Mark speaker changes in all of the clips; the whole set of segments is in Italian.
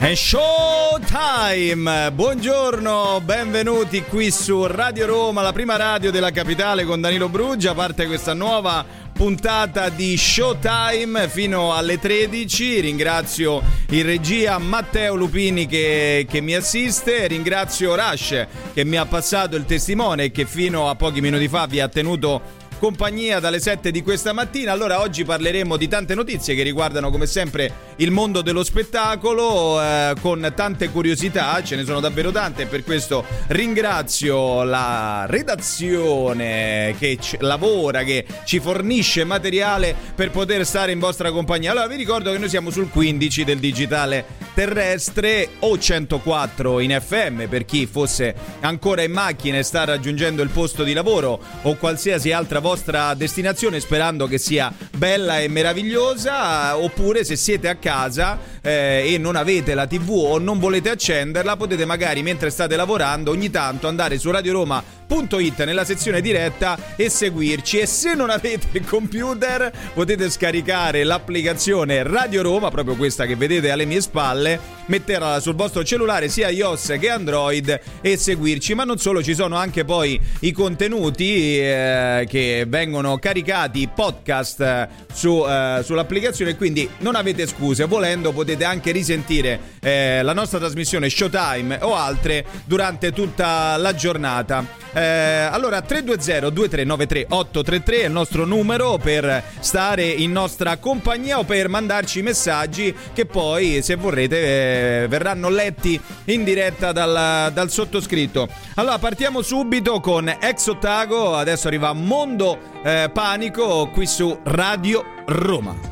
Speaker 1: È showtime! Buongiorno, benvenuti qui su Radio Roma, la prima radio della capitale con Danilo Bruggia. Parte questa nuova puntata di Showtime fino alle 13. Ringrazio in regia Matteo Lupini che, che mi assiste. Ringrazio Rash che mi ha passato il testimone e che fino a pochi minuti fa vi ha tenuto compagnia dalle 7 di questa mattina. Allora oggi parleremo di tante notizie che riguardano come sempre il mondo dello spettacolo eh, con tante curiosità, ce ne sono davvero tante per questo ringrazio la redazione che ci lavora, che ci fornisce materiale per poter stare in vostra compagnia. Allora vi ricordo che noi siamo sul 15 del digitale terrestre o 104 in FM per chi fosse ancora in macchina e sta raggiungendo il posto di lavoro o qualsiasi altra vostra destinazione sperando che sia bella e meravigliosa oppure se siete a casa eh, e non avete la tv o non volete accenderla potete magari mentre state lavorando ogni tanto andare su Radio Roma It nella sezione diretta e seguirci. E se non avete il computer potete scaricare l'applicazione Radio Roma proprio questa che vedete alle mie spalle metterla sul vostro cellulare sia iOS che Android e seguirci. Ma non solo ci sono anche poi i contenuti eh, che vengono caricati podcast su, eh, sull'applicazione. Quindi non avete scuse. Volendo potete anche risentire eh, la nostra trasmissione Showtime o altre durante tutta la giornata eh, allora 320-2393-833 è il nostro numero per stare in nostra compagnia o per mandarci messaggi che poi se vorrete eh, verranno letti in diretta dal, dal, sottoscritto. Allora partiamo subito con Ex Ottago, adesso arriva Mondo eh, Panico qui su Radio Roma.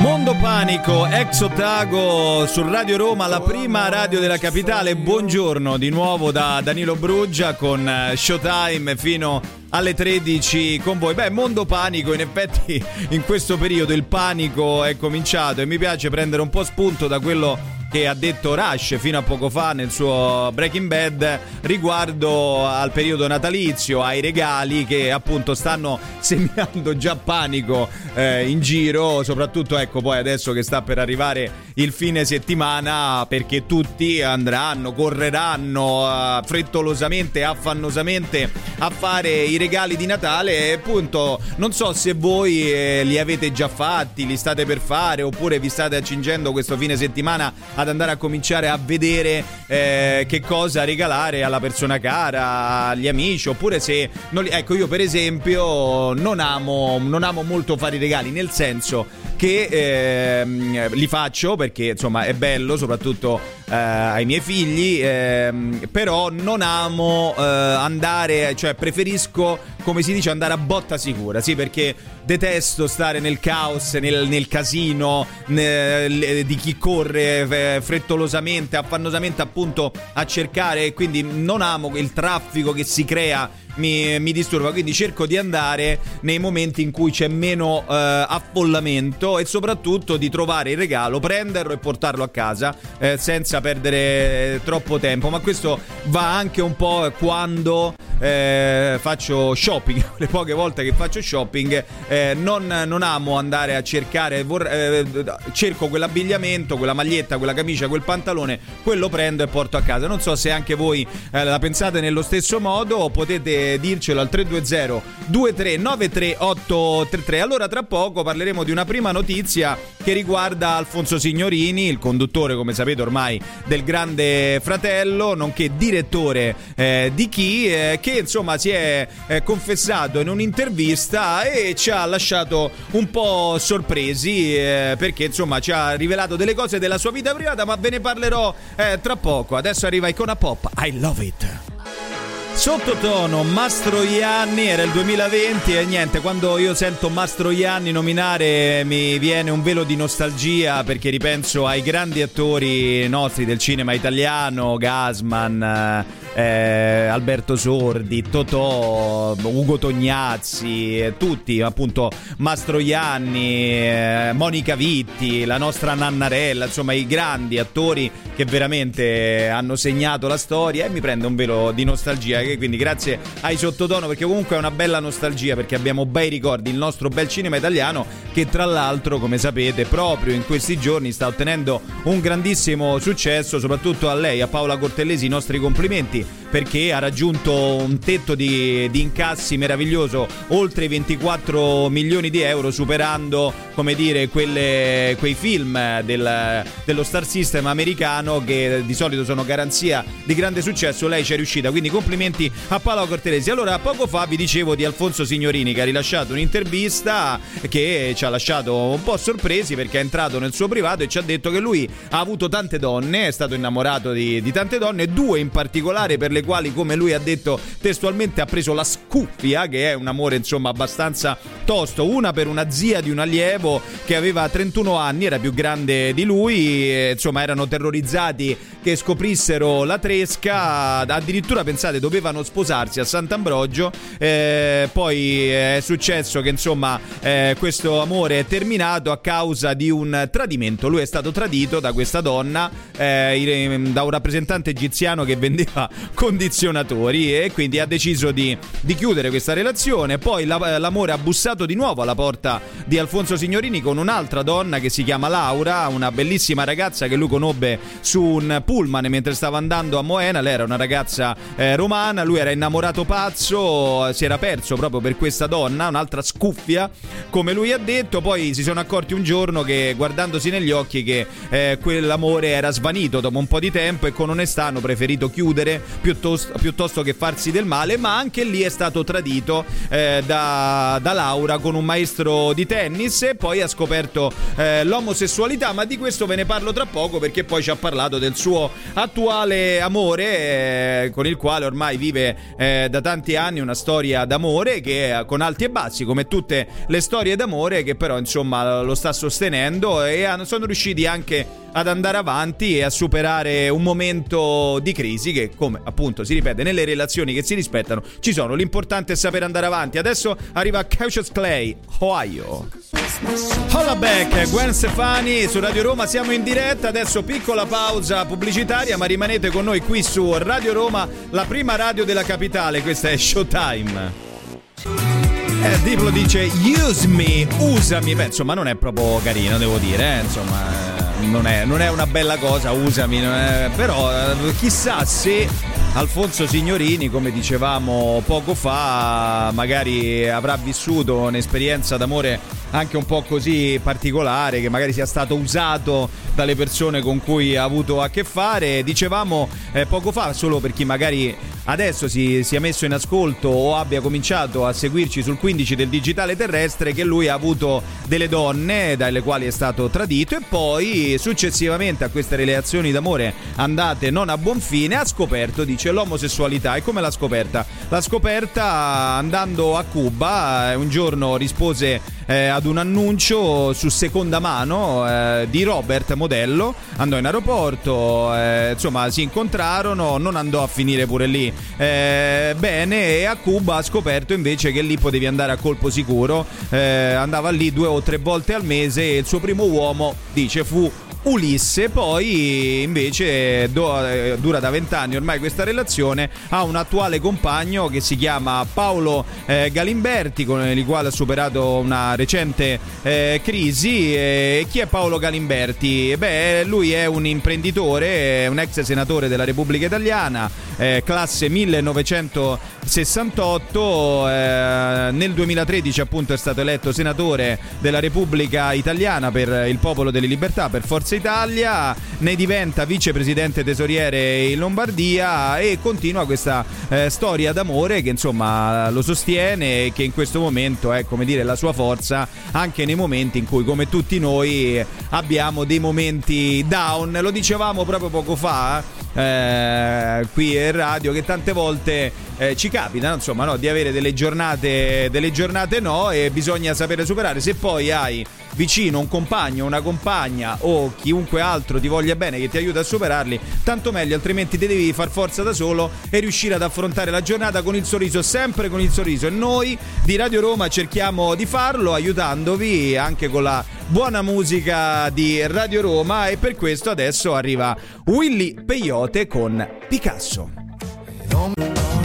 Speaker 1: Mondo Panico, ex Otago su Radio Roma, la prima radio della capitale. Buongiorno di nuovo da Danilo Bruggia con eh, Showtime fino alle 13 con voi. Beh, Mondo Panico, in effetti in questo periodo il panico è cominciato e mi piace prendere un po' spunto da quello che ha detto Rush fino a poco fa nel suo Breaking Bad riguardo al periodo natalizio, ai regali che appunto stanno seminando già panico eh, in giro, soprattutto ecco poi adesso che sta per arrivare il fine settimana perché tutti andranno, correranno uh, frettolosamente, affannosamente a fare i regali di Natale. E appunto non so se voi eh, li avete già fatti, li state per fare oppure vi state accingendo questo fine settimana ad andare a cominciare a vedere eh, che cosa regalare alla persona cara, agli amici, oppure se non li... ecco io per esempio non amo, non amo molto fare i regali, nel senso che eh, li faccio perché insomma è bello, soprattutto eh, ai miei figli, ehm, però non amo eh, andare, cioè preferisco, come si dice, andare a botta sicura, sì, perché detesto stare nel caos, nel, nel casino nel, di chi corre eh, frettolosamente, affannosamente appunto a cercare, quindi non amo il traffico che si crea mi, mi, disturba. Quindi cerco di andare nei momenti in cui c'è meno eh, affollamento e soprattutto di trovare il regalo, prenderlo e portarlo a casa eh, senza perdere troppo tempo. Ma questo va anche un po' quando eh, faccio shopping. Le poche volte che faccio shopping eh, non, non, amo andare a cercare, vor- eh, cerco quell'abbigliamento, quella maglietta, quella camicia, quel pantalone, quello prendo e porto a casa. Non so se anche voi eh, la pensate nello stesso modo potete dircelo al 320 2393 833. Allora tra poco parleremo di una prima notizia che riguarda Alfonso Signorini, il conduttore come sapete ormai del Grande Fratello, nonché direttore eh, di Chi, eh, che insomma si è eh, confessato in un'intervista e ci ha lasciato un po' sorpresi eh, perché insomma ci ha rivelato delle cose della sua vita privata, ma ve ne parlerò eh, tra poco. Adesso arriva Icona Pop, I love it. Sottotono Mastroianni era il 2020 e niente, quando io sento Mastroianni nominare mi viene un velo di nostalgia perché ripenso ai grandi attori nostri del cinema italiano, Gasman, eh, Alberto Sordi, Totò, Ugo Tognazzi, eh, tutti appunto Mastroianni, eh, Monica Vitti, la nostra Nannarella, insomma i grandi attori che veramente hanno segnato la storia. E mi prende un velo di nostalgia che quindi grazie ai sottotono perché comunque è una bella nostalgia perché abbiamo bei ricordi. Il nostro bel cinema italiano che tra l'altro come sapete proprio in questi giorni sta ottenendo un grandissimo successo soprattutto a lei a Paola Cortellesi i nostri complimenti perché ha raggiunto un tetto di, di incassi meraviglioso oltre i 24 milioni di euro superando come dire quelle, quei film del, dello Star System americano che di solito sono garanzia di grande successo. Lei ci è riuscita. Quindi complimenti a Paolo Cortelesi allora poco fa vi dicevo di Alfonso Signorini che ha rilasciato un'intervista che ci ha lasciato un po' sorpresi perché è entrato nel suo privato e ci ha detto che lui ha avuto tante donne è stato innamorato di, di tante donne due in particolare per le quali, come lui ha detto testualmente, ha preso la scuffia, che è un amore insomma abbastanza tosto. Una per una zia di un allievo che aveva 31 anni, era più grande di lui, insomma erano terrorizzati che scoprissero la tresca, addirittura pensate dovevano sposarsi a Sant'Ambrogio, eh, poi è successo che insomma eh, questo amore è terminato a causa di un tradimento, lui è stato tradito da questa donna, eh, da un rappresentante egiziano che vendeva condizionatori e quindi ha deciso di, di chiudere questa relazione. Poi la, l'amore ha bussato di nuovo alla porta di Alfonso Signorini con un'altra donna che si chiama Laura, una bellissima ragazza che lui conobbe su un pullman mentre stava andando a Moena. Lei era una ragazza eh, romana, lui era innamorato pazzo, si era perso proprio per questa donna, un'altra scuffia, come lui ha detto. Poi si sono accorti un giorno che guardandosi negli occhi che eh, quell'amore era svanito dopo un po' di tempo e con onestà hanno preferito chiudere piuttosto, piuttosto, che farsi del male, ma anche lì è stato tradito eh, da, da, Laura con un maestro di tennis e poi ha scoperto eh, l'omosessualità, ma di questo ve ne parlo tra poco perché poi ci ha parlato del suo attuale amore eh, con il quale ormai vive eh, da tanti anni una storia d'amore che con alti e bassi come tutte le storie d'amore che però insomma lo sta sostenendo e sono riusciti anche ad andare avanti e a superare un momento di crisi che, come appunto si ripete nelle relazioni che si rispettano, ci sono. L'importante è sapere andare avanti. Adesso arriva Cautious Clay, Ohio. Holla back, Gwen Stefani su Radio Roma, siamo in diretta, adesso piccola pausa pubblicitaria, ma rimanete con noi qui su Radio Roma, la prima radio della capitale, questa è Showtime. Eh, Diplo dice use me, usami, Beh, insomma non è proprio carino devo dire, eh, insomma non è, non è una bella cosa, usami, è, però eh, chissà se Alfonso Signorini, come dicevamo poco fa, magari avrà vissuto un'esperienza d'amore anche un po' così particolare, che magari sia stato usato dalle persone con cui ha avuto a che fare. Dicevamo eh, poco fa, solo per chi magari adesso si sia messo in ascolto o abbia cominciato a seguirci sul 15 del digitale terrestre, che lui ha avuto delle donne dalle quali è stato tradito e poi successivamente a queste relazioni d'amore andate non a buon fine ha scoperto, dice, l'omosessualità. E come l'ha scoperta? L'ha scoperta andando a Cuba, un giorno rispose eh, ad un annuncio su seconda mano eh, di Robert Modello, andò in aeroporto, eh, insomma si incontrarono, non andò a finire pure lì eh, bene e a Cuba ha scoperto invece che lì potevi andare a colpo sicuro, eh, andava lì due o tre volte al mese e il suo primo uomo, dice, fu Ulisse poi invece do, eh, dura da vent'anni ormai questa relazione, ha un attuale compagno che si chiama Paolo eh, Galimberti con il quale ha superato una recente eh, crisi. E chi è Paolo Galimberti? Beh, lui è un imprenditore, un ex senatore della Repubblica Italiana, eh, classe 1968. eh, nel 2013 appunto è stato eletto senatore della Repubblica Italiana per il Popolo delle Libertà, per Forza Italia, ne diventa vicepresidente tesoriere in Lombardia e continua questa eh, storia d'amore che insomma lo sostiene e che in questo momento è come dire la sua forza anche nei momenti in cui come tutti noi abbiamo dei momenti down. Lo dicevamo proprio poco fa eh, qui in radio che tante volte eh, ci capita insomma no, di avere delle giornate delle giornate no e bisogna sapere superare. Se poi hai vicino un compagno una compagna o chiunque altro ti voglia bene che ti aiuta a superarli tanto meglio altrimenti ti devi far forza da solo e riuscire ad affrontare la giornata con il sorriso sempre con il sorriso e noi di Radio Roma cerchiamo di farlo aiutandovi anche con la buona musica di Radio Roma e per questo adesso arriva Willy Peyote con Picasso.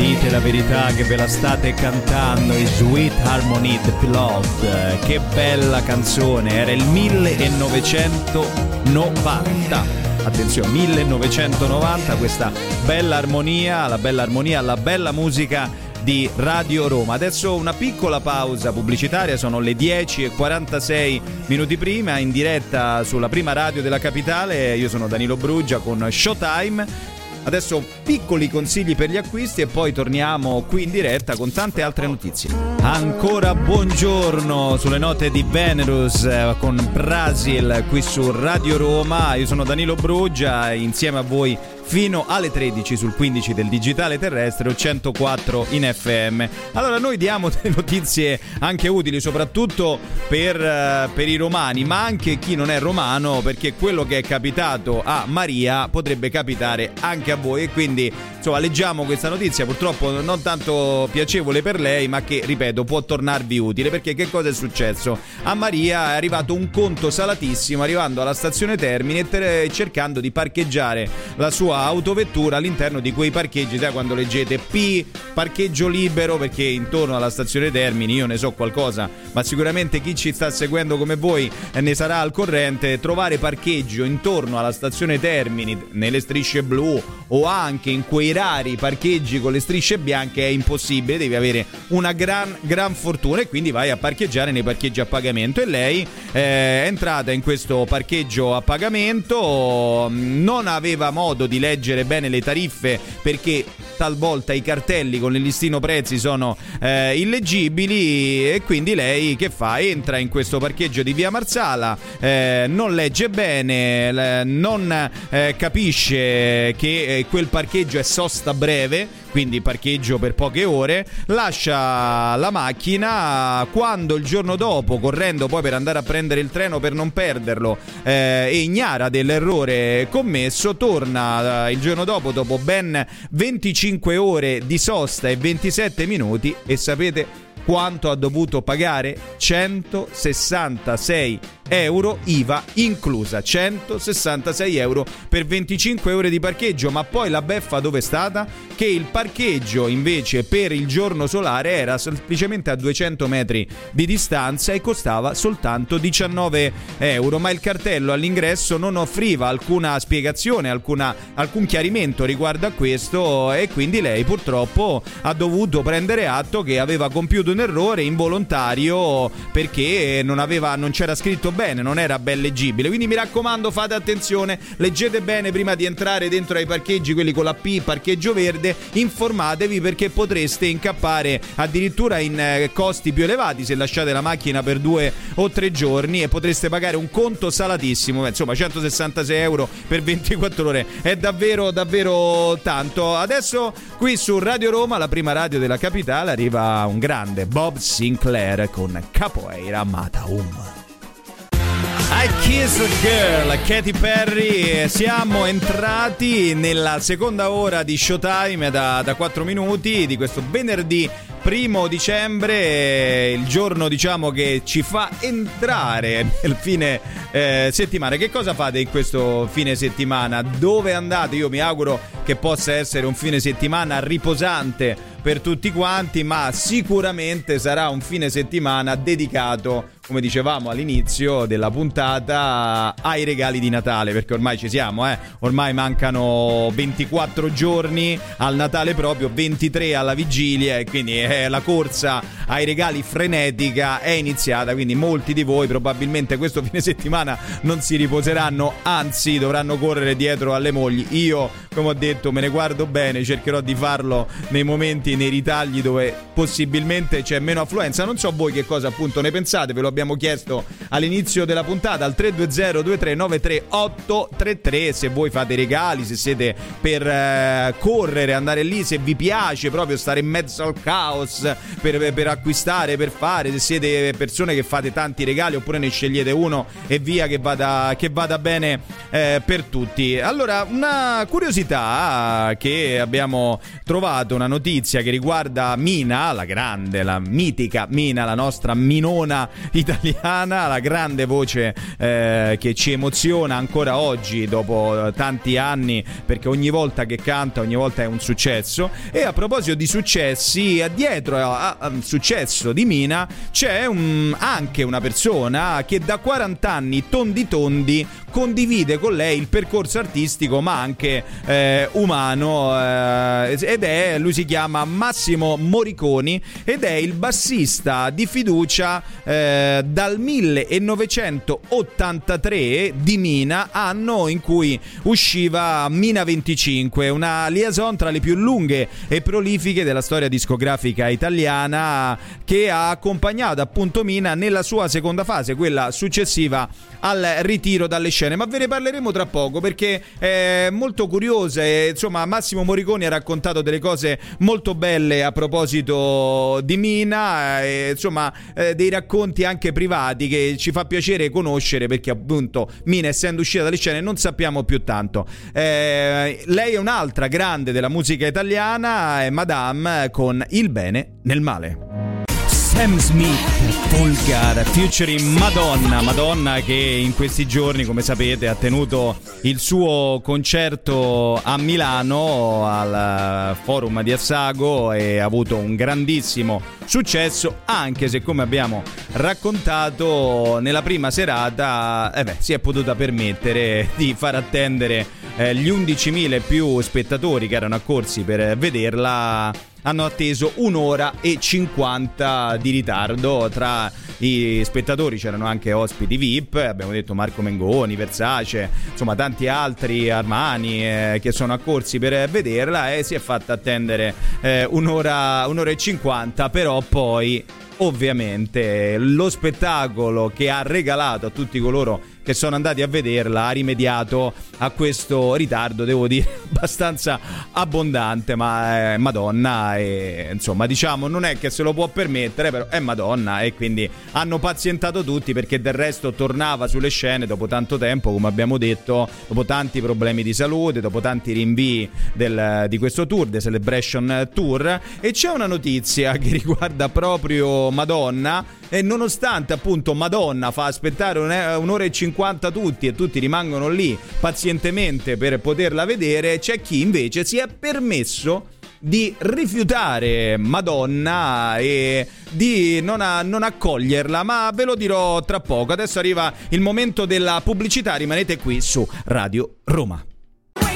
Speaker 1: Dite la verità che ve la state cantando, i Sweet Harmony The Pilot, che bella canzone, era il 1990. Attenzione, 1990, questa bella armonia, la bella armonia, la bella musica di Radio Roma. Adesso una piccola pausa pubblicitaria, sono le 10 e 46 minuti prima, in diretta sulla prima radio della capitale. Io sono Danilo Bruggia con Showtime. Adesso piccoli consigli per gli acquisti e poi torniamo qui in diretta con tante altre notizie. Ancora buongiorno sulle note di Venerus eh, con Brasil qui su Radio Roma. Io sono Danilo Bruggia insieme a voi fino alle 13 sul 15 del digitale terrestre o 104 in FM. Allora noi diamo delle notizie anche utili soprattutto per, eh, per i romani, ma anche chi non è romano perché quello che è capitato a Maria potrebbe capitare anche a voi e quindi insomma leggiamo questa notizia purtroppo non tanto piacevole per lei ma che ripeto può tornarvi utile perché che cosa è successo? A Maria è arrivato un conto salatissimo arrivando alla stazione Termini e ter- cercando di parcheggiare la sua autovettura all'interno di quei parcheggi, sai quando leggete P parcheggio libero perché intorno alla stazione Termini io ne so qualcosa, ma sicuramente chi ci sta seguendo come voi ne sarà al corrente, trovare parcheggio intorno alla stazione Termini nelle strisce blu o anche in quei rari parcheggi con le strisce bianche è impossibile, devi avere una gran gran fortuna e quindi vai a parcheggiare nei parcheggi a pagamento e lei eh, è entrata in questo parcheggio a pagamento, non aveva modo di leggere bene le tariffe perché talvolta i cartelli con il listino prezzi sono eh, illeggibili e quindi lei che fa? Entra in questo parcheggio di via Marsala, eh, non legge bene, non eh, capisce che eh, quel parcheggio è sosta breve quindi parcheggio per poche ore, lascia la macchina. Quando il giorno dopo, correndo poi per andare a prendere il treno per non perderlo, eh, e ignara dell'errore commesso, torna eh, il giorno dopo, dopo ben 25 ore di sosta e 27 minuti, e sapete quanto ha dovuto pagare? 166 euro IVA inclusa 166 euro per 25 ore di parcheggio ma poi la beffa dove è stata? che il parcheggio invece per il giorno solare era semplicemente a 200 metri di distanza e costava soltanto 19 euro ma il cartello all'ingresso non offriva alcuna spiegazione alcuna, alcun chiarimento riguardo a questo e quindi lei purtroppo ha dovuto prendere atto che aveva compiuto un errore involontario perché non, aveva, non c'era scritto bene, non era ben leggibile. Quindi mi raccomando, fate attenzione, leggete bene prima di entrare dentro ai parcheggi, quelli con la P, parcheggio verde, informatevi perché potreste incappare addirittura in eh, costi più elevati se lasciate la macchina per due o tre giorni e potreste pagare un conto salatissimo. Insomma, 166 euro per 24 ore è davvero, davvero tanto. Adesso qui su Radio Roma, la prima radio della capitale, arriva un grande Bob Sinclair con Capoeira Mataum. I Kiss a Girl, Katy Perry, siamo entrati nella seconda ora di Showtime da, da 4 minuti di questo venerdì primo dicembre, il giorno diciamo che ci fa entrare nel fine eh, settimana. Che cosa fate in questo fine settimana? Dove andate? Io mi auguro che possa essere un fine settimana riposante per tutti quanti, ma sicuramente sarà un fine settimana dedicato come dicevamo all'inizio della puntata, ai regali di Natale, perché ormai ci siamo, eh? ormai mancano 24 giorni al Natale proprio, 23 alla vigilia e quindi eh, la corsa ai regali frenetica è iniziata, quindi molti di voi probabilmente questo fine settimana non si riposeranno, anzi dovranno correre dietro alle mogli. Io, come ho detto, me ne guardo bene, cercherò di farlo nei momenti, nei ritagli dove possibilmente c'è meno affluenza. Non so voi che cosa appunto ne pensate, ve lo abbiamo chiesto all'inizio della puntata al 320-2393833 se voi fate regali, se siete per eh, correre, andare lì, se vi piace proprio stare in mezzo al caos per, per acquistare, per fare, se siete persone che fate tanti regali oppure ne scegliete uno e via che vada, che vada bene eh, per tutti. Allora, una curiosità che abbiamo trovato, una notizia che riguarda Mina, la grande, la mitica Mina, la nostra minona italiana, la grande voce eh, che ci emoziona ancora oggi dopo tanti anni perché ogni volta che canta, ogni volta è un successo. E a proposito di successi, dietro al successo di Mina c'è un, anche una persona che da 40 anni tondi tondi condivide con lei il percorso artistico ma anche eh, umano eh, ed è lui si chiama Massimo Moriconi ed è il bassista di fiducia eh, dal 1983 di Mina anno in cui usciva Mina 25 una liaison tra le più lunghe e prolifiche della storia discografica italiana che ha accompagnato appunto Mina nella sua seconda fase quella successiva al ritiro dalle scene. Ma ve ne parleremo tra poco perché è molto curiosa e insomma Massimo Moriconi ha raccontato delle cose molto belle a proposito di Mina e, insomma eh, dei racconti anche privati che ci fa piacere conoscere perché appunto Mina essendo uscita dalle scene non sappiamo più tanto. Eh, lei è un'altra grande della musica italiana è Madame con Il bene nel male Sam Smith, Volgar, featuring Madonna, Madonna che in questi giorni, come sapete, ha tenuto il suo concerto a Milano al Forum di Assago e ha avuto un grandissimo successo, anche se come abbiamo raccontato nella prima serata eh beh, si è potuta permettere di far attendere eh, gli 11.000 più spettatori che erano accorsi per vederla hanno atteso un'ora e 50 di ritardo. Tra i spettatori c'erano anche ospiti VIP, abbiamo detto Marco Mengoni, Versace, insomma tanti altri Armani eh, che sono accorsi per vederla e si è fatta attendere eh, un'ora, un'ora e 50, però poi ovviamente lo spettacolo che ha regalato a tutti coloro che sono andati a vederla ha rimediato a questo ritardo, devo dire, abbastanza abbondante, ma è Madonna e insomma diciamo non è che se lo può permettere, però è Madonna e quindi hanno pazientato tutti perché del resto tornava sulle scene dopo tanto tempo, come abbiamo detto, dopo tanti problemi di salute, dopo tanti rinvii del, di questo tour, The Celebration Tour. E c'è una notizia che riguarda proprio Madonna e nonostante appunto Madonna fa aspettare un'ora e 50 tutti e tutti rimangono lì pazientemente per poterla vedere, c'è chi invece si è permesso di rifiutare Madonna e di non, a, non, accoglierla, ma ve lo dirò tra poco. Adesso arriva il momento della pubblicità, rimanete qui su Radio Roma.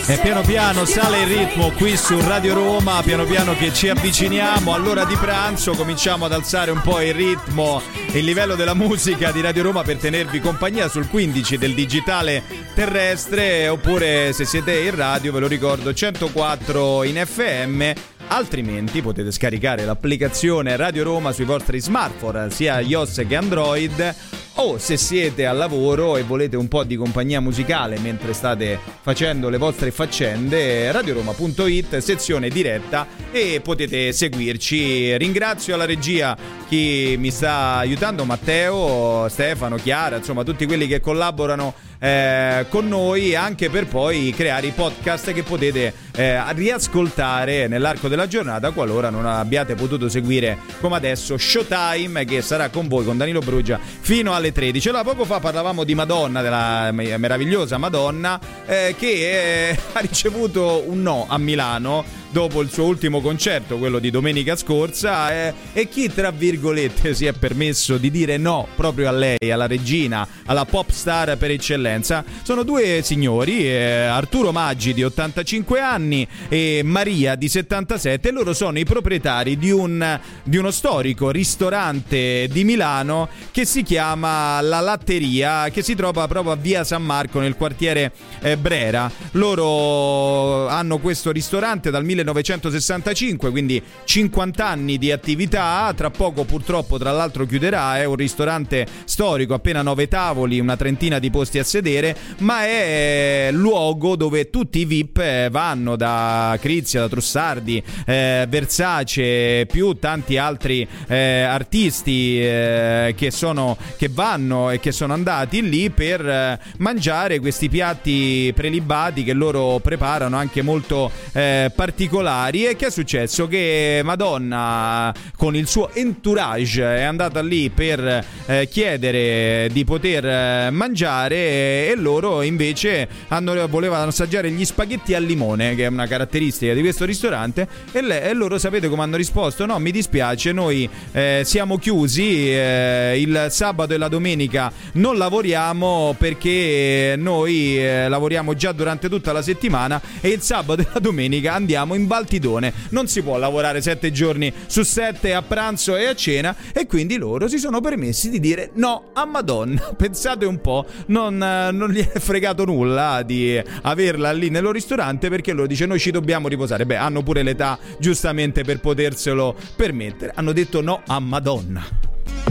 Speaker 1: E piano piano sale il ritmo qui su Radio Roma, piano piano che ci avviciniamo. All'ora di pranzo, cominciamo ad alzare un po' il ritmo e il livello della musica di Radio Roma per tenervi compagnia sul 15 del digitale terrestre, oppure se siete in radio ve lo ricordo 104 in FM altrimenti potete scaricare l'applicazione Radio Roma sui vostri smartphone, sia iOS che Android o se siete al lavoro e volete un po' di compagnia musicale mentre state facendo le vostre faccende, radioroma.it, sezione diretta e potete seguirci. Ringrazio alla regia chi mi sta aiutando, Matteo, Stefano, Chiara, insomma tutti quelli che collaborano eh, con noi anche per poi creare i podcast che potete eh, riascoltare nell'arco della giornata qualora non abbiate potuto seguire come adesso Showtime che sarà con voi con Danilo Brugia fino alle 13. Allora, poco fa parlavamo di Madonna, della meravigliosa Madonna, eh, che eh, ha ricevuto un no a Milano dopo il suo ultimo concerto, quello di domenica scorsa, eh, e chi tra virgolette si è permesso di dire no proprio a lei, alla regina, alla pop star per eccellenza, sono due signori, eh, Arturo Maggi di 85 anni e Maria di 77, e loro sono i proprietari di, un, di uno storico ristorante di Milano che si chiama La Latteria, che si trova proprio a via San Marco nel quartiere eh, Brera. Loro hanno questo ristorante dal 1900 1965, quindi 50 anni di attività. Tra poco, purtroppo, tra l'altro, chiuderà. È un ristorante storico, appena 9 tavoli, una trentina di posti a sedere, ma è luogo dove tutti i VIP eh, vanno da Crizia, da Trussardi, eh, Versace, più tanti altri eh, artisti eh, che, sono, che vanno e che sono andati lì per eh, mangiare questi piatti prelibati che loro preparano anche molto eh, particolari e che è successo? Che Madonna con il suo entourage è andata lì per eh, chiedere di poter mangiare e loro invece hanno, volevano assaggiare gli spaghetti al limone che una caratteristica di questo ristorante e, le, e loro sapete come hanno risposto? No mi dispiace noi eh, siamo chiusi eh, il sabato e la domenica non lavoriamo perché noi eh, lavoriamo già durante tutta la settimana e il sabato e la domenica andiamo in Baltidone. Non si può lavorare sette giorni su sette a pranzo e a cena e quindi loro si sono permessi di dire no a Madonna. Pensate un po', non, non gli è fregato nulla di averla lì nello ristorante perché loro dice noi ci dobbiamo riposare. Beh, hanno pure l'età giustamente per poterselo permettere. Hanno detto no a Madonna.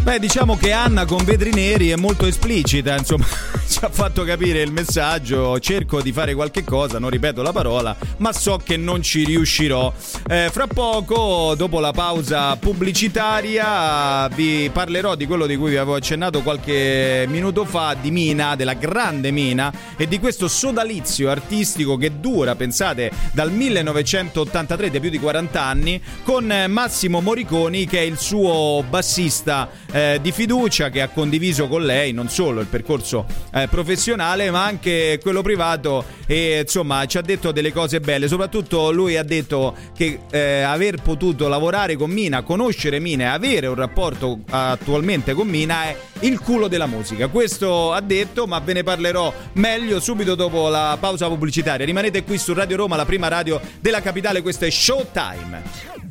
Speaker 1: Beh, diciamo che Anna con vetri neri è molto esplicita, insomma, ci ha fatto capire il messaggio. Cerco di fare qualche cosa, non ripeto la parola, ma so che non ci riuscirò. Eh, fra poco, dopo la pausa pubblicitaria, vi parlerò di quello di cui vi avevo accennato qualche minuto fa, di Mina, della grande Mina, e di questo sodalizio artistico che dura, pensate, dal 1983, da più di 40 anni, con Massimo Moriconi, che è il suo bassista eh, di fiducia che ha condiviso con lei non solo il percorso eh, professionale ma anche quello privato e insomma ci ha detto delle cose belle. Soprattutto lui ha detto che eh, aver potuto lavorare con Mina conoscere Mina e avere un rapporto attualmente con Mina è il culo della musica. Questo ha detto ma ve ne parlerò meglio subito dopo la pausa pubblicitaria. Rimanete qui su Radio Roma la prima radio della capitale questo è Showtime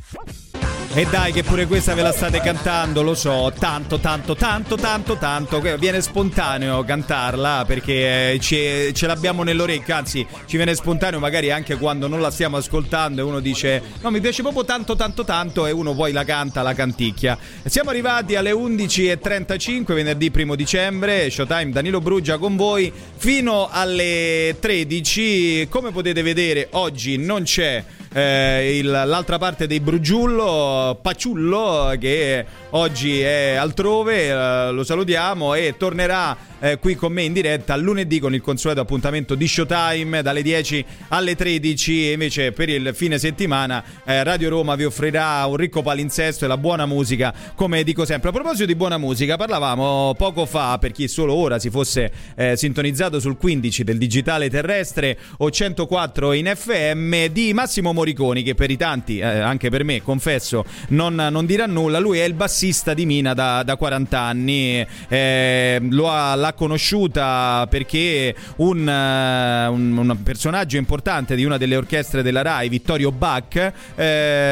Speaker 1: e dai che pure questa ve la state cantando, lo so, tanto, tanto, tanto, tanto, tanto, viene spontaneo cantarla perché eh, ce, ce l'abbiamo nell'orecchio, anzi ci viene spontaneo magari anche quando non la stiamo ascoltando e uno dice no mi piace proprio tanto, tanto, tanto. E uno poi la canta, la canticchia. Siamo arrivati alle 11.35 venerdì 1 dicembre, Showtime Danilo Bruggia con voi fino alle 13, come potete vedere oggi non c'è eh, il, l'altra parte dei Brugiullo, Paciullo, che oggi è altrove, eh, lo salutiamo e tornerà eh, qui con me in diretta lunedì con il consueto appuntamento di Showtime dalle 10 alle 13 e invece per il fine settimana eh, Radio Roma vi offrirà un ricco palinsesto e la buona musica come dico sempre. A proposito di buona musica parlavamo poco fa per chi solo ora si fosse eh, sintonizzato sul 15 del digitale terrestre o 104 in FM di Massimo Moriconi che per i tanti, eh, anche per me confesso, non, non, dirà nulla. Lui è il bassista di Mina da, da 40 anni, eh, ha l'ha conosciuta perché un, uh, un, un, personaggio importante di una delle orchestre della RAI, Vittorio Bach, eh,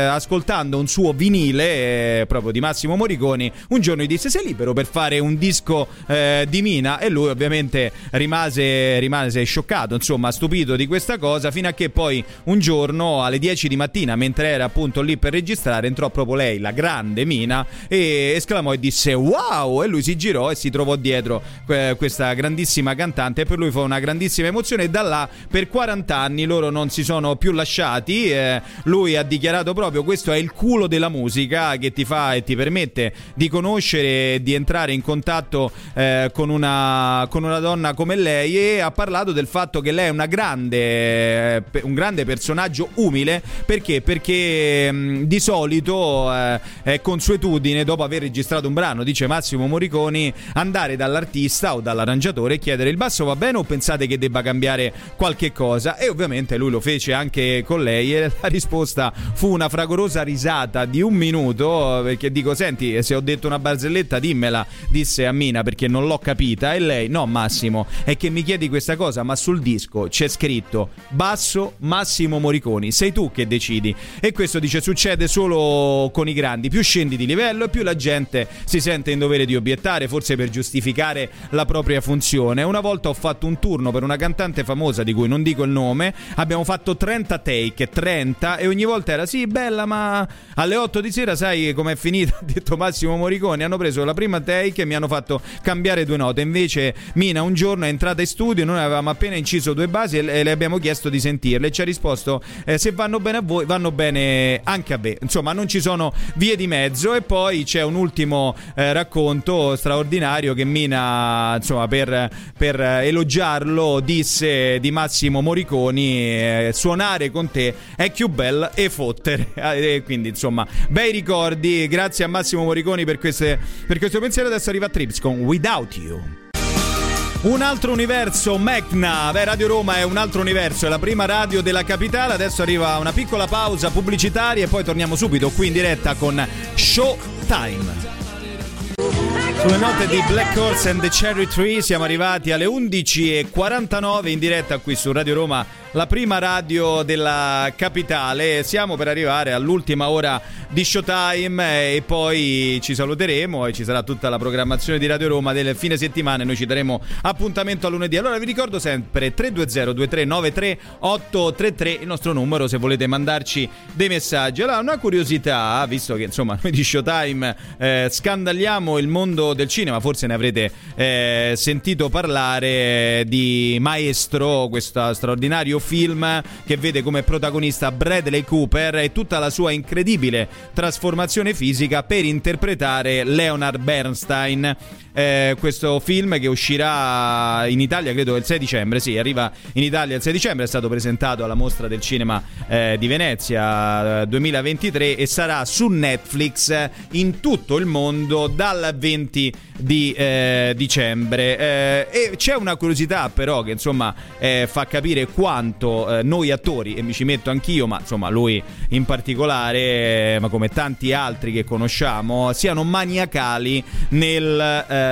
Speaker 1: ascoltando un suo vinile eh, proprio di Massimo Moriconi, un giorno gli disse sei libero per fare un disco eh, di Mina e lui ovviamente rimase, rimase scioccato, insomma stupito di questa cosa, fino a che poi un giorno alle 10 di mattina, mentre era appunto lì per registrare, entrò proprio lei, la grande Mina, e esclamò e disse wow! E lui si girò e si trovò dietro eh, questa grandissima cantante e per lui fu una grandissima emozione e da là per 40 anni loro non si sono più lasciati. Eh, lui ha dichiarato proprio questo è il culo della musica che ti fa e ti permette di conoscere di entrare in contatto eh, con, una, con una donna come lei e ha parlato del fatto che lei è una grande, eh, un grande personaggio umile perché? Perché mh, di solito eh, è consuetudine dopo aver registrato un brano, dice Massimo Moriconi, andare dall'artista o dall'arrangiatore e chiedere il basso va bene o pensate che debba cambiare qualche cosa? E ovviamente lui lo fece anche con lei e la risposta fu una fragorosa risata di un minuto perché dico senti se ho detto una barzelletta dimmela disse a Mina perché non l'ho capita. E lei no Massimo è che mi chiedi questa cosa ma sul disco c'è scritto basso Massimo Moriconi sei tu che decidi. E questo dice succede solo con i grandi. Più scendi di livello e più la gente si sente in dovere di obiettare forse per giustificare la propria funzione. Una volta ho fatto un turno per una cantante famosa di cui non dico il nome. Abbiamo fatto 30 take 30 e ogni volta era sì bella ma alle 8 di sera sai com'è finita? Ha detto Massimo Moriconi hanno preso la prima take e mi hanno fatto cambiare due note. Invece Mina un giorno è entrata in studio noi avevamo appena inciso due basi e le abbiamo chiesto di sentirle. E ci ha risposto eh, se vanno bene a voi vanno bene anche a me. Insomma non ci sono vie di mezzo. E poi c'è un ultimo eh, racconto straordinario che Mina insomma per, per elogiarlo disse di Massimo Moriconi eh, suonare con te è più bella e fottere. E quindi insomma bei ricordi. Grazie a Massimo Moriconi per, queste, per questo pensiero. Adesso arriva Trips con Without You un altro universo, Mecna. Beh, Radio Roma è un altro universo, è la prima radio della capitale. Adesso arriva una piccola pausa pubblicitaria e poi torniamo subito qui in diretta con Showtime. Sulle note di Black Horse and the Cherry Tree siamo arrivati alle 11.49 in diretta qui su Radio Roma, la prima radio della capitale. Siamo per arrivare all'ultima ora di Showtime e poi ci saluteremo e ci sarà tutta la programmazione di Radio Roma del fine settimana e noi ci daremo appuntamento a lunedì. Allora vi ricordo sempre 320-2393-833 il nostro numero se volete mandarci dei messaggi. Allora una curiosità, visto che insomma noi di Showtime eh, scandaliamo il mondo del cinema, forse ne avrete eh, sentito parlare di Maestro, questo straordinario film che vede come protagonista Bradley Cooper e tutta la sua incredibile trasformazione fisica per interpretare Leonard Bernstein. Eh, questo film che uscirà in Italia credo il 6 dicembre, sì, arriva in Italia il 6 dicembre, è stato presentato alla mostra del cinema eh, di Venezia eh, 2023 e sarà su Netflix in tutto il mondo dal 20 di eh, dicembre. Eh, e c'è una curiosità però che insomma eh, fa capire quanto noi attori, e mi ci metto anch'io, ma insomma lui in particolare, ma come tanti altri che conosciamo, siano maniacali nel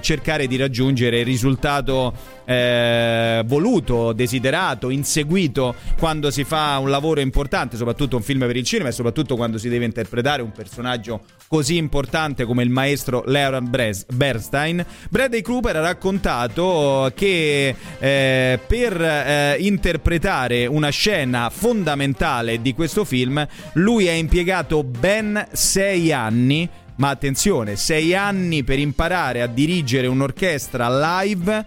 Speaker 1: cercare di raggiungere il risultato eh, voluto, desiderato, inseguito quando si fa un lavoro importante, soprattutto un film per il cinema e soprattutto quando si deve interpretare un personaggio così importante come il maestro Leonard Bernstein. Bradley Cooper ha raccontato che eh, per eh, interpretare una scena fondamentale di questo film lui ha impiegato ben sei anni ma attenzione, sei anni per imparare a dirigere un'orchestra live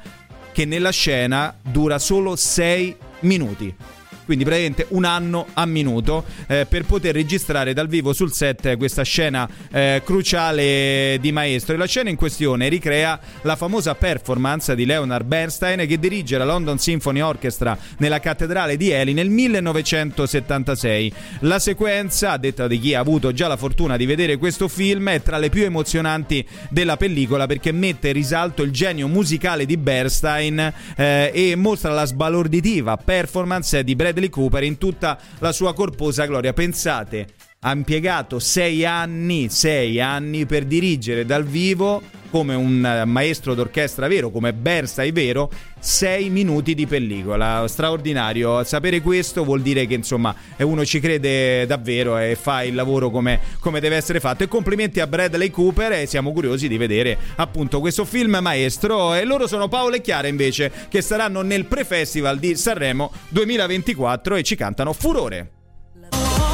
Speaker 1: che nella scena dura solo 6 minuti quindi praticamente un anno a minuto eh, per poter registrare dal vivo sul set questa scena eh, cruciale di Maestro. E la scena in questione ricrea la famosa performance di Leonard Bernstein che dirige la London Symphony Orchestra nella cattedrale di Ely nel 1976. La sequenza, detta di chi ha avuto già la fortuna di vedere questo film, è tra le più emozionanti della pellicola perché mette in risalto il genio musicale di Bernstein eh, e mostra la sbalorditiva performance di Bradley Bradley Cooper in tutta la sua corposa gloria. Pensate, ha impiegato sei anni, sei anni per dirigere dal vivo come un maestro d'orchestra vero, come Bernstein vero, sei minuti di pellicola. Straordinario. Sapere questo vuol dire che insomma uno ci crede davvero e fa il lavoro come, come deve essere fatto. E complimenti a Bradley Cooper e siamo curiosi di vedere appunto questo film maestro. E loro sono Paolo e Chiara invece che saranno nel pre-festival di Sanremo 2024 e ci cantano Furore.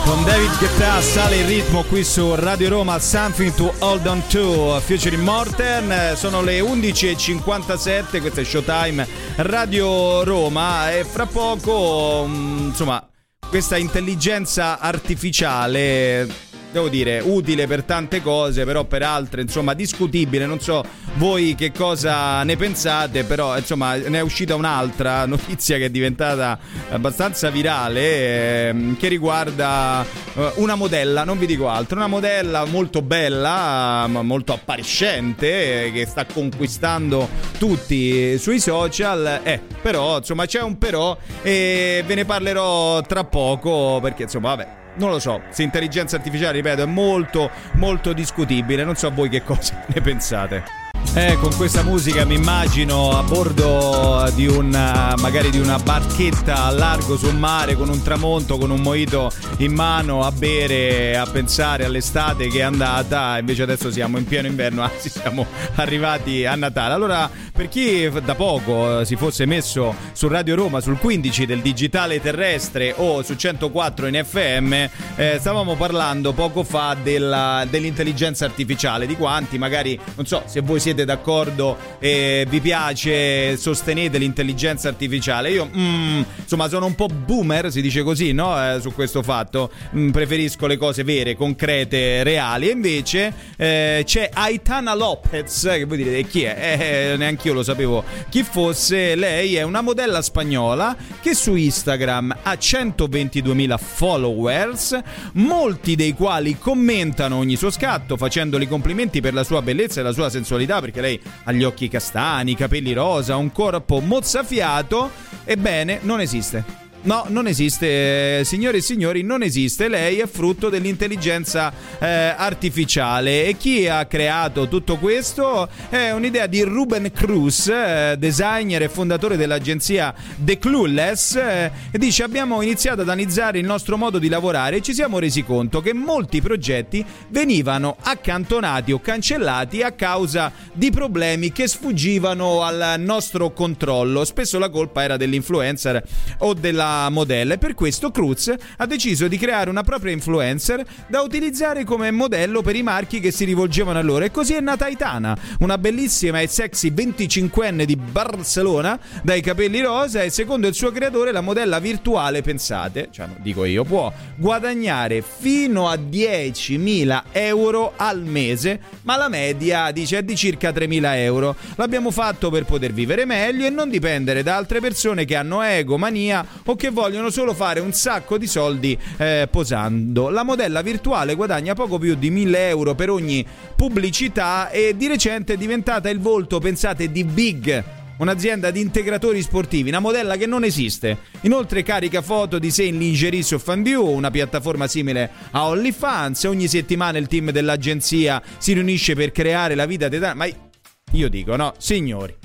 Speaker 1: Con David Guetta sale il ritmo qui su Radio Roma Something to Hold On To Future Morten sono le 11.57 questo è Showtime Radio Roma e fra poco mm, insomma questa intelligenza artificiale devo dire, utile per tante cose, però per altre, insomma, discutibile. Non so voi che cosa ne pensate, però, insomma, ne è uscita un'altra notizia che è diventata abbastanza virale, ehm, che riguarda eh, una modella, non vi dico altro, una modella molto bella, molto appariscente, eh, che sta conquistando tutti sui social. Eh, però, insomma, c'è un però e ve ne parlerò tra poco, perché, insomma, vabbè non lo so, se intelligenza artificiale, ripeto, è molto, molto discutibile. Non so voi che cosa ne pensate. Eh, con questa musica mi immagino a bordo di una, magari di una barchetta a largo sul mare con un tramonto, con un mojito in mano a bere, a pensare all'estate che è andata. Invece adesso siamo in pieno inverno, anzi siamo arrivati a Natale. Allora, per chi da poco eh, si fosse messo su Radio Roma sul 15 del digitale terrestre o su 104 in FM, eh, stavamo parlando poco fa della, dell'intelligenza artificiale, di quanti magari, non so, se voi siete d'accordo e vi piace, sostenete l'intelligenza artificiale. Io, mm, insomma, sono un po' boomer, si dice così, no? Eh, su questo fatto. Mm, preferisco le cose vere, concrete, reali. E invece eh, c'è Aitana Lopez, che voi direte chi è? Eh, neanche io lo sapevo chi fosse. Lei è una modella spagnola che su Instagram ha 122.000 followers, molti dei quali commentano ogni suo scatto facendoli complimenti per la sua bellezza e la sua sensualità perché lei ha gli occhi castani, i capelli rosa, un corpo mozzafiato. Ebbene, non esiste. No, non esiste, signore e signori, non esiste. Lei è frutto dell'intelligenza eh, artificiale. E chi ha creato tutto questo è un'idea di Ruben Cruz, eh, designer e fondatore dell'agenzia The Clueless. Eh, dice: Abbiamo iniziato ad analizzare il nostro modo di lavorare e ci siamo resi conto che molti progetti venivano accantonati o cancellati a causa di problemi che sfuggivano al nostro controllo. Spesso la colpa era dell'influencer o della modella e per questo Cruz ha deciso di creare una propria influencer da utilizzare come modello per i marchi che si rivolgevano a loro e così è nata Aitana, una bellissima e sexy 25enne di Barcellona dai capelli rosa e secondo il suo creatore la modella virtuale, pensate, cioè dico io, può guadagnare fino a 10.000 euro al mese, ma la media dice è di circa 3.000 euro. L'abbiamo fatto per poter vivere meglio e non dipendere da altre persone che hanno ego, mania o che che vogliono solo fare un sacco di soldi eh, posando. La modella virtuale guadagna poco più di 1000 euro per ogni pubblicità e di recente è diventata il volto, pensate, di Big un'azienda di integratori sportivi, una modella che non esiste. Inoltre carica foto di sé in lingerie su FanView, una piattaforma simile a OnlyFans. Ogni settimana il team dell'agenzia si riunisce per creare la vita di... Ma io dico, no, signori,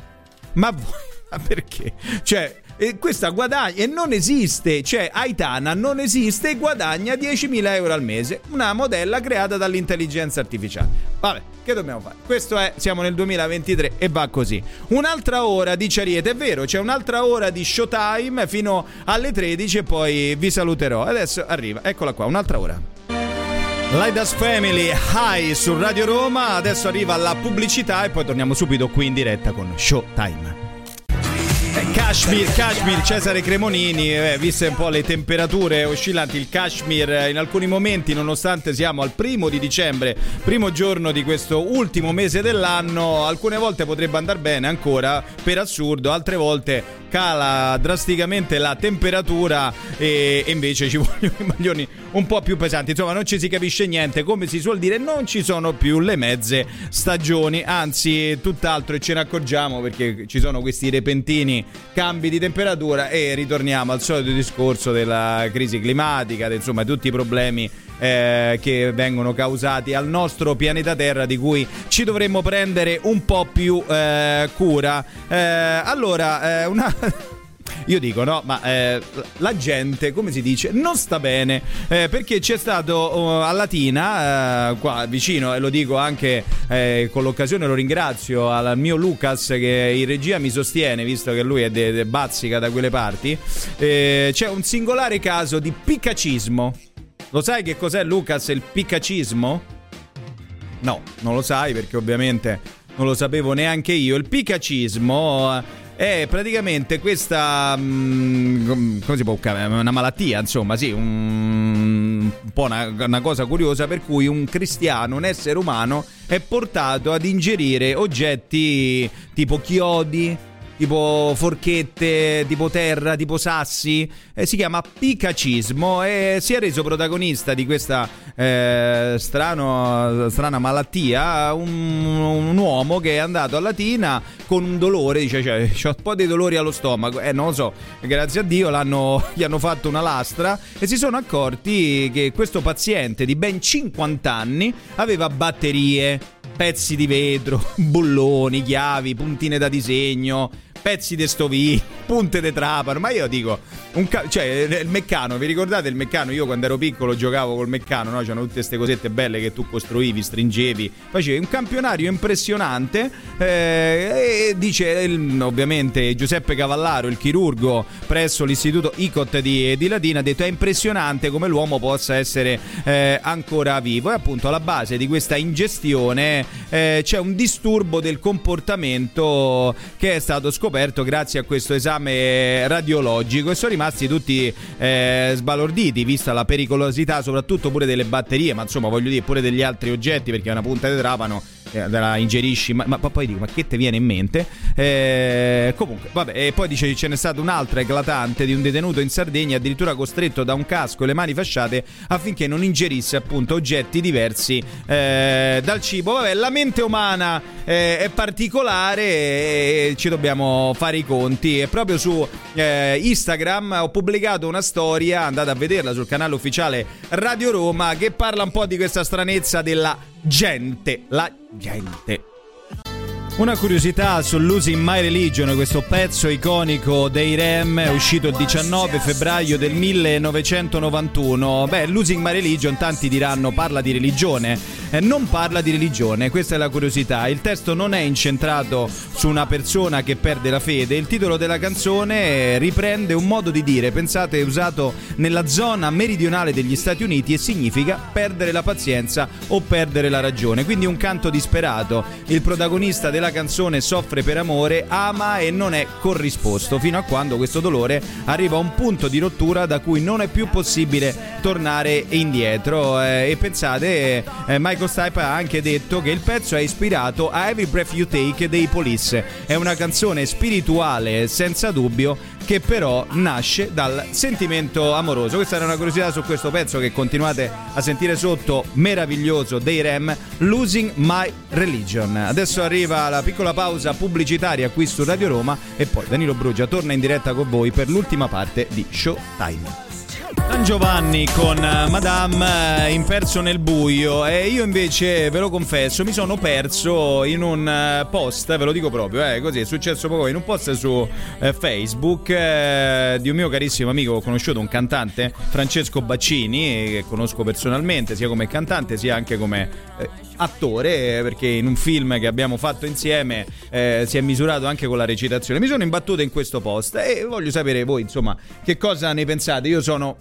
Speaker 1: ma voi... Ma perché? Cioè, e questa guadagna e non esiste, cioè Aitana non esiste e guadagna 10.000 euro al mese, una modella creata dall'intelligenza artificiale. Vabbè, che dobbiamo fare? Questo è, siamo nel 2023 e va così. Un'altra ora di Ariete, è vero, c'è un'altra ora di showtime fino alle 13 e poi vi saluterò. Adesso arriva, eccola qua, un'altra ora. Lidas Family High su Radio Roma, adesso arriva la pubblicità e poi torniamo subito qui in diretta con Showtime. Kashmir, Kashmir, Cesare Cremonini, eh, viste un po' le temperature oscillanti, il Kashmir eh, in alcuni momenti, nonostante siamo al primo di dicembre, primo giorno di questo ultimo mese dell'anno, alcune volte potrebbe andare bene ancora, per assurdo, altre volte cala drasticamente la temperatura e, e invece ci vogliono i maglioni un po' più pesanti. Insomma, non ci si capisce niente, come si suol dire, non ci sono più le mezze stagioni, anzi, tutt'altro e ce ne accorgiamo perché ci sono questi repentini cambi di temperatura e ritorniamo al solito discorso della crisi climatica, insomma, tutti i problemi eh, che vengono causati al nostro pianeta Terra di cui ci dovremmo prendere un po' più eh, cura. Eh, allora, eh, una io dico no, ma eh, la gente, come si dice, non sta bene eh, perché c'è stato uh, a Latina, uh, qua vicino, e lo dico anche eh, con l'occasione, lo ringrazio al mio Lucas che in regia mi sostiene, visto che lui è de, de bazzica da quelle parti, eh, c'è un singolare caso di piccacismo Lo sai che cos'è Lucas il piccacismo? No, non lo sai perché ovviamente non lo sapevo neanche io. Il piccacismo eh, è praticamente questa mm, come si può chiamare? Una malattia insomma sì un, un po' una, una, cosa curiosa per cui un cristiano un essere umano è portato ad ingerire oggetti tipo chiodi tipo forchette, tipo terra, tipo sassi. Eh, si chiama picacismo e si è reso protagonista di questa eh, strano, strana malattia un, un, uomo che è andato a Latina con un dolore, dice cioè, ho un po' di dolori allo stomaco, eh non lo so, grazie a Dio gli hanno fatto una lastra e si sono accorti che questo paziente di ben 50 anni aveva batterie pezzi di vetro, bulloni, chiavi, puntine da disegno, pezzi di stoviglie, punte di trapano. Ma io dico, ca- cioè, il meccano, vi ricordate il meccano? Io quando ero piccolo giocavo col meccano, no? C'erano tutte queste cosette belle che tu costruivi, stringevi, facevi un campionario impressionante. Eh, e dice ovviamente Giuseppe Cavallaro, il chirurgo presso l'istituto ICOT di, di Latina, ha detto: è impressionante come l'uomo possa essere eh, ancora vivo. E appunto alla base di questa ingestione eh, c'è un disturbo del comportamento che è stato scoperto scoperto grazie a questo esame radiologico e sono rimasti tutti eh, sbalorditi vista la pericolosità soprattutto pure delle batterie ma insomma voglio dire pure degli altri oggetti perché una punta di trapano eh, la ingerisci, ma, ma, poi dico, ma che ti viene in mente? Eh, comunque, vabbè, e poi dice ce n'è stata un'altra eclatante di un detenuto in Sardegna, addirittura costretto da un casco e le mani fasciate affinché non ingerisse appunto oggetti diversi eh, dal cibo. Vabbè, la mente umana eh, è particolare e ci dobbiamo fare i conti. E proprio su eh, Instagram ho pubblicato una storia, andate a vederla sul canale ufficiale Radio Roma, che parla un po' di questa stranezza della gente, la gente. Una curiosità su Losing My Religion, questo pezzo iconico dei Rem, uscito il 19 febbraio del 1991. Beh, Losing My Religion, tanti diranno, parla di religione. Eh, non parla di religione, questa è la curiosità. Il testo non è incentrato su una persona che perde la fede. Il titolo della canzone riprende un modo di dire, pensate, usato nella zona meridionale degli Stati Uniti e significa perdere la pazienza o perdere la ragione. Quindi un canto disperato. Il protagonista della canzone soffre per amore, ama e non è corrisposto, fino a quando questo dolore arriva a un punto di rottura da cui non è più possibile tornare indietro. Eh, e pensate, eh, Michael Stipe ha anche detto che il pezzo è ispirato a Every Breath You Take dei Police. È una canzone spirituale senza dubbio che però nasce dal sentimento amoroso. Questa era una curiosità su questo pezzo che continuate a sentire sotto, meraviglioso dei Rem, Losing My Religion. Adesso arriva la piccola pausa pubblicitaria qui su Radio Roma e poi Danilo Brugia torna in diretta con voi per l'ultima parte di Showtime. San Giovanni con eh, Madame eh, imperso nel buio. E io invece ve lo confesso mi sono perso in un eh, post, ve lo dico proprio, eh, così è successo poco, in un post su eh, Facebook eh, di un mio carissimo amico, ho conosciuto un cantante, Francesco Baccini, che conosco personalmente sia come cantante sia anche come attore perché in un film che abbiamo fatto insieme eh, si è misurato anche con la recitazione. Mi sono imbattuto in questo post e voglio sapere voi insomma che cosa ne pensate. Io sono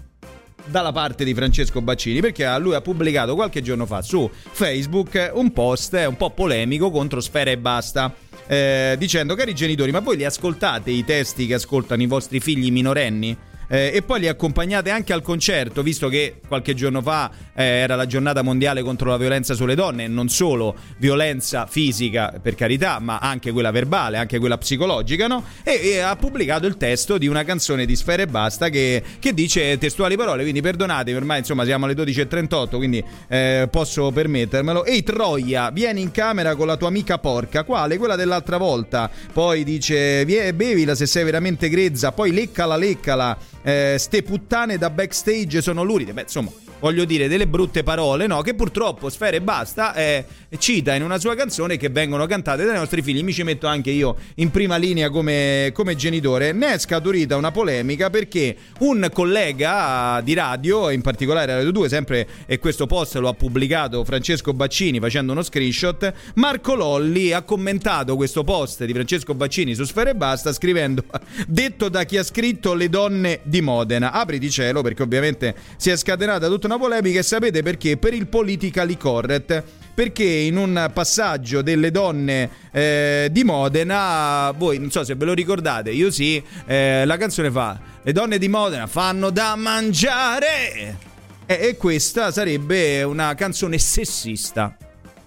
Speaker 1: dalla parte di Francesco Baccini perché lui ha pubblicato qualche giorno fa su Facebook un post un po' polemico contro Sfera e Basta. Eh, dicendo cari genitori ma voi li ascoltate i testi che ascoltano i vostri figli minorenni? Eh, e poi li accompagnate anche al concerto, visto che qualche giorno fa eh, era la giornata mondiale contro la violenza sulle donne, e non solo violenza fisica, per carità, ma anche quella verbale, anche quella psicologica, no? E, e ha pubblicato il testo di una canzone di Sfera e Basta che, che dice testuali parole, quindi perdonatemi, ormai insomma siamo alle 12.38, quindi eh, posso permettermelo. Ehi Troia, vieni in camera con la tua amica porca, quale? Quella dell'altra volta. Poi dice, bevila se sei veramente grezza, poi leccala, leccala eh, ste puttane da backstage sono luride. Beh, insomma, voglio dire, delle brutte parole, no? Che purtroppo Sfere e Basta eh, cita in una sua canzone che vengono cantate dai nostri figli. Mi ci metto anche io in prima linea come, come genitore. Ne è scaturita una polemica perché un collega di radio, in particolare Radio 2, sempre e questo post lo ha pubblicato Francesco Baccini facendo uno screenshot. Marco Lolli ha commentato questo post di Francesco Baccini su Sfere e Basta scrivendo: Detto da chi ha scritto Le donne di Modena. Apri di cielo perché ovviamente si è scatenata tutta una polemica e sapete perché? Per il politically correct. Perché in un passaggio delle donne eh, di Modena, voi non so se ve lo ricordate, io sì, eh, la canzone fa Le donne di Modena fanno da mangiare. E, e questa sarebbe una canzone sessista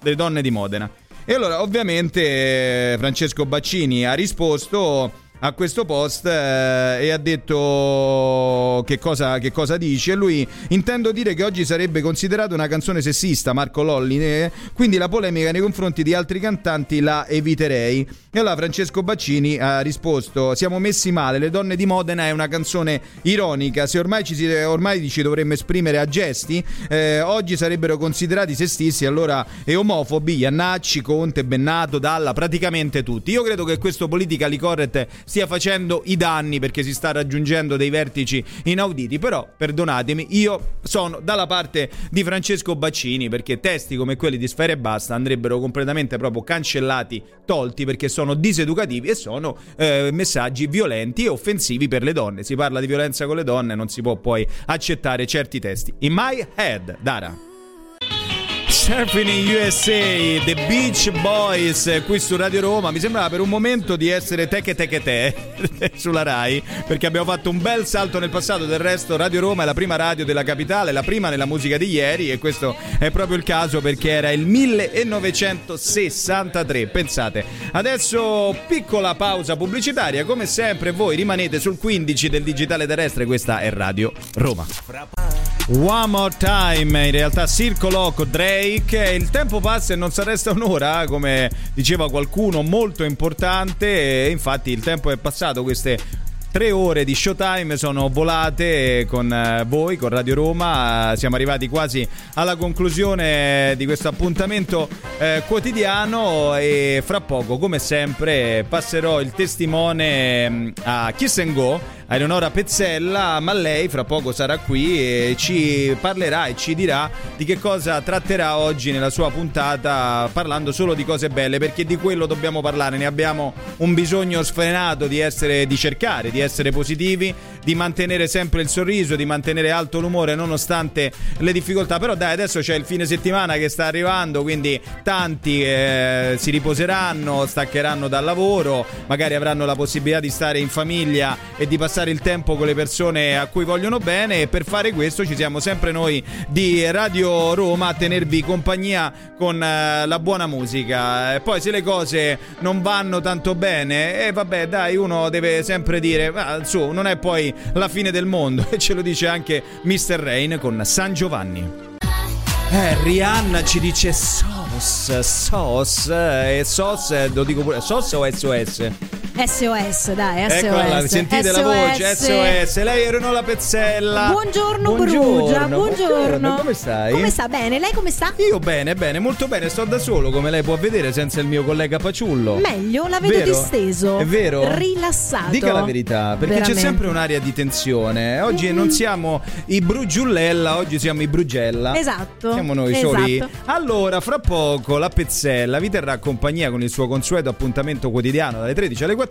Speaker 1: delle donne di Modena. E allora, ovviamente, eh, Francesco Baccini ha risposto a questo post eh, e ha detto che cosa, che cosa dice. Lui intendo dire che oggi sarebbe considerata una canzone sessista, Marco Lolli, eh, quindi la polemica nei confronti di altri cantanti la eviterei. E allora Francesco Baccini ha risposto: Siamo messi male, le donne di Modena è una canzone ironica. Se ormai ci, si, ormai ci dovremmo esprimere a gesti, eh, oggi sarebbero considerati sessisti, allora e omofobi, Iannacci, Conte, Bennato, Dalla, praticamente tutti. Io credo che questo politically correct stia facendo i danni perché si sta raggiungendo dei vertici inauditi. Però, perdonatemi, io sono dalla parte di Francesco Baccini perché testi come quelli di Sfera e Basta andrebbero completamente proprio cancellati, tolti perché sono diseducativi e sono eh, messaggi violenti e offensivi per le donne. Si parla di violenza con le donne, non si può poi accettare certi testi. In my head, Dara. Surfing in USA, The Beach Boys qui su Radio Roma. Mi sembrava per un momento di essere teche teche te sulla Rai, perché abbiamo fatto un bel salto nel passato. Del resto, Radio Roma è la prima radio della capitale, la prima nella musica di ieri, e questo è proprio il caso perché era il 1963. Pensate, adesso piccola pausa pubblicitaria. Come sempre, voi rimanete sul 15 del digitale terrestre. Questa è Radio Roma. One More Time, in realtà Circo Loco, Drake, il tempo passa e non si resta un'ora, come diceva qualcuno, molto importante, e infatti il tempo è passato, queste Tre ore di showtime sono volate con eh, voi, con Radio Roma. Siamo arrivati quasi alla conclusione di questo appuntamento eh, quotidiano e fra poco, come sempre, passerò il testimone mm, a Kiss and Go, a Eleonora Pezzella, ma lei fra poco sarà qui e ci parlerà e ci dirà di che cosa tratterà oggi nella sua puntata parlando solo di cose belle, perché di quello dobbiamo parlare, ne abbiamo un bisogno sfrenato di essere di cercare di essere positivi, di mantenere sempre il sorriso, di mantenere alto l'umore nonostante le difficoltà. Però dai, adesso c'è il fine settimana che sta arrivando, quindi tanti eh, si riposeranno, staccheranno dal lavoro, magari avranno la possibilità di stare in famiglia e di passare il tempo con le persone a cui vogliono bene e per fare questo ci siamo sempre noi di Radio Roma a tenervi compagnia con eh, la buona musica. E poi se le cose non vanno tanto bene, e eh, vabbè, dai, uno deve sempre dire ma su, non è poi la fine del mondo e ce lo dice anche Mr. Rain con San Giovanni. Eh, Rihanna ci dice SOS, SOS, e SOS, lo dico pure, SOS o SOS?
Speaker 2: SOS, dai, SOS.
Speaker 1: Eccola, sentite
Speaker 2: SOS.
Speaker 1: la voce, SOS. Lei era la Pezzella.
Speaker 2: Buongiorno, Brugia, buongiorno.
Speaker 1: Come stai?
Speaker 2: Come sta? Bene, lei come sta?
Speaker 1: Io bene, bene, molto bene. Sto da solo, come lei può vedere, senza il mio collega Paciullo.
Speaker 2: Meglio, la vedo
Speaker 1: Vero?
Speaker 2: disteso.
Speaker 1: È vero?
Speaker 2: Rilassato.
Speaker 1: Dica la verità, perché
Speaker 2: Veramente.
Speaker 1: c'è sempre un'aria di tensione. Oggi non siamo i Brugiullella, oggi siamo i Brugella.
Speaker 2: Esatto.
Speaker 1: Siamo noi
Speaker 2: esatto.
Speaker 1: soli. Allora, fra poco la Pezzella vi terrà compagnia con il suo consueto appuntamento quotidiano dalle 13 alle 14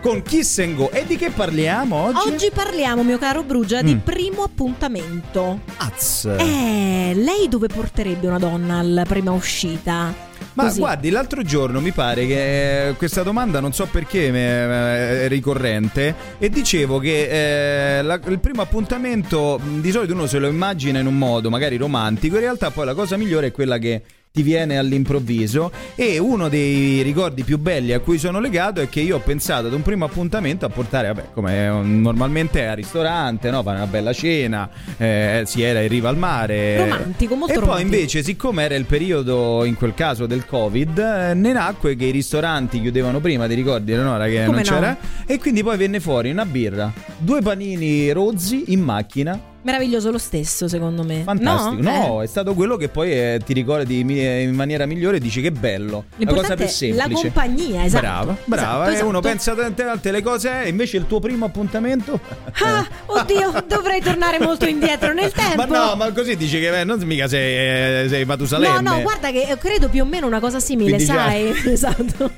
Speaker 1: con Kiss and Go. E di che parliamo oggi?
Speaker 2: Oggi parliamo, mio caro Brugia, di
Speaker 1: Mm.
Speaker 2: primo appuntamento.
Speaker 1: Az.
Speaker 2: Eh, lei dove porterebbe una donna alla prima uscita?
Speaker 1: Ma
Speaker 2: Così.
Speaker 1: guardi, l'altro giorno mi pare che eh, questa domanda non so perché eh, è ricorrente e dicevo che eh, la- il primo appuntamento di solito uno se lo immagina in un modo magari romantico, in realtà poi la cosa migliore è quella che ti viene all'improvviso e uno dei ricordi più belli a cui sono legato è che io ho pensato ad un primo appuntamento a portare, vabbè, come eh, normalmente è al ristorante, no? fare una bella cena, eh, si era in riva al mare.
Speaker 2: Romantico, molto
Speaker 1: E poi
Speaker 2: romantico.
Speaker 1: invece, siccome era il periodo in quel caso del Covid, eh, ne nacque che i ristoranti chiudevano prima, ti ricordi Eleonora che
Speaker 2: Come
Speaker 1: non
Speaker 2: no?
Speaker 1: c'era? E quindi poi venne fuori una birra, due panini rozzi in macchina.
Speaker 2: Meraviglioso lo stesso, secondo me.
Speaker 1: Fantastico, no,
Speaker 2: Eh.
Speaker 1: è stato quello che poi eh, ti ricordi in maniera migliore, dici che bello. La cosa più semplice.
Speaker 2: la compagnia, esatto.
Speaker 1: Brava, brava.
Speaker 2: Esatto,
Speaker 1: E
Speaker 2: esatto.
Speaker 1: uno pensa tante tante le cose, e invece il tuo primo appuntamento?
Speaker 2: Ah, oddio, dovrei tornare molto indietro nel tempo.
Speaker 1: ma no, ma così dici che eh, non mica sei, eh, sei Matusalemme.
Speaker 2: No, no, guarda che eh, credo più o meno una cosa simile,
Speaker 1: 15
Speaker 2: sai? Esatto.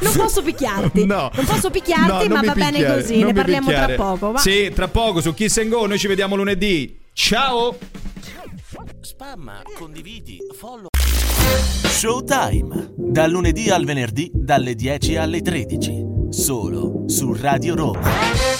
Speaker 2: non posso picchiarti.
Speaker 1: No.
Speaker 2: Non posso picchiarti,
Speaker 1: No, non
Speaker 2: ma va bene
Speaker 1: picchiare,
Speaker 2: così,
Speaker 1: non
Speaker 2: ne parliamo
Speaker 1: picchiare.
Speaker 2: tra poco. Va.
Speaker 1: Sì, tra poco su Kiss and Go, noi ci vediamo lunedì. Ciao!
Speaker 3: Spamma, condividi, follow. Showtime. Dal lunedì al venerdì, dalle 10 alle 13. Solo su Radio Roma.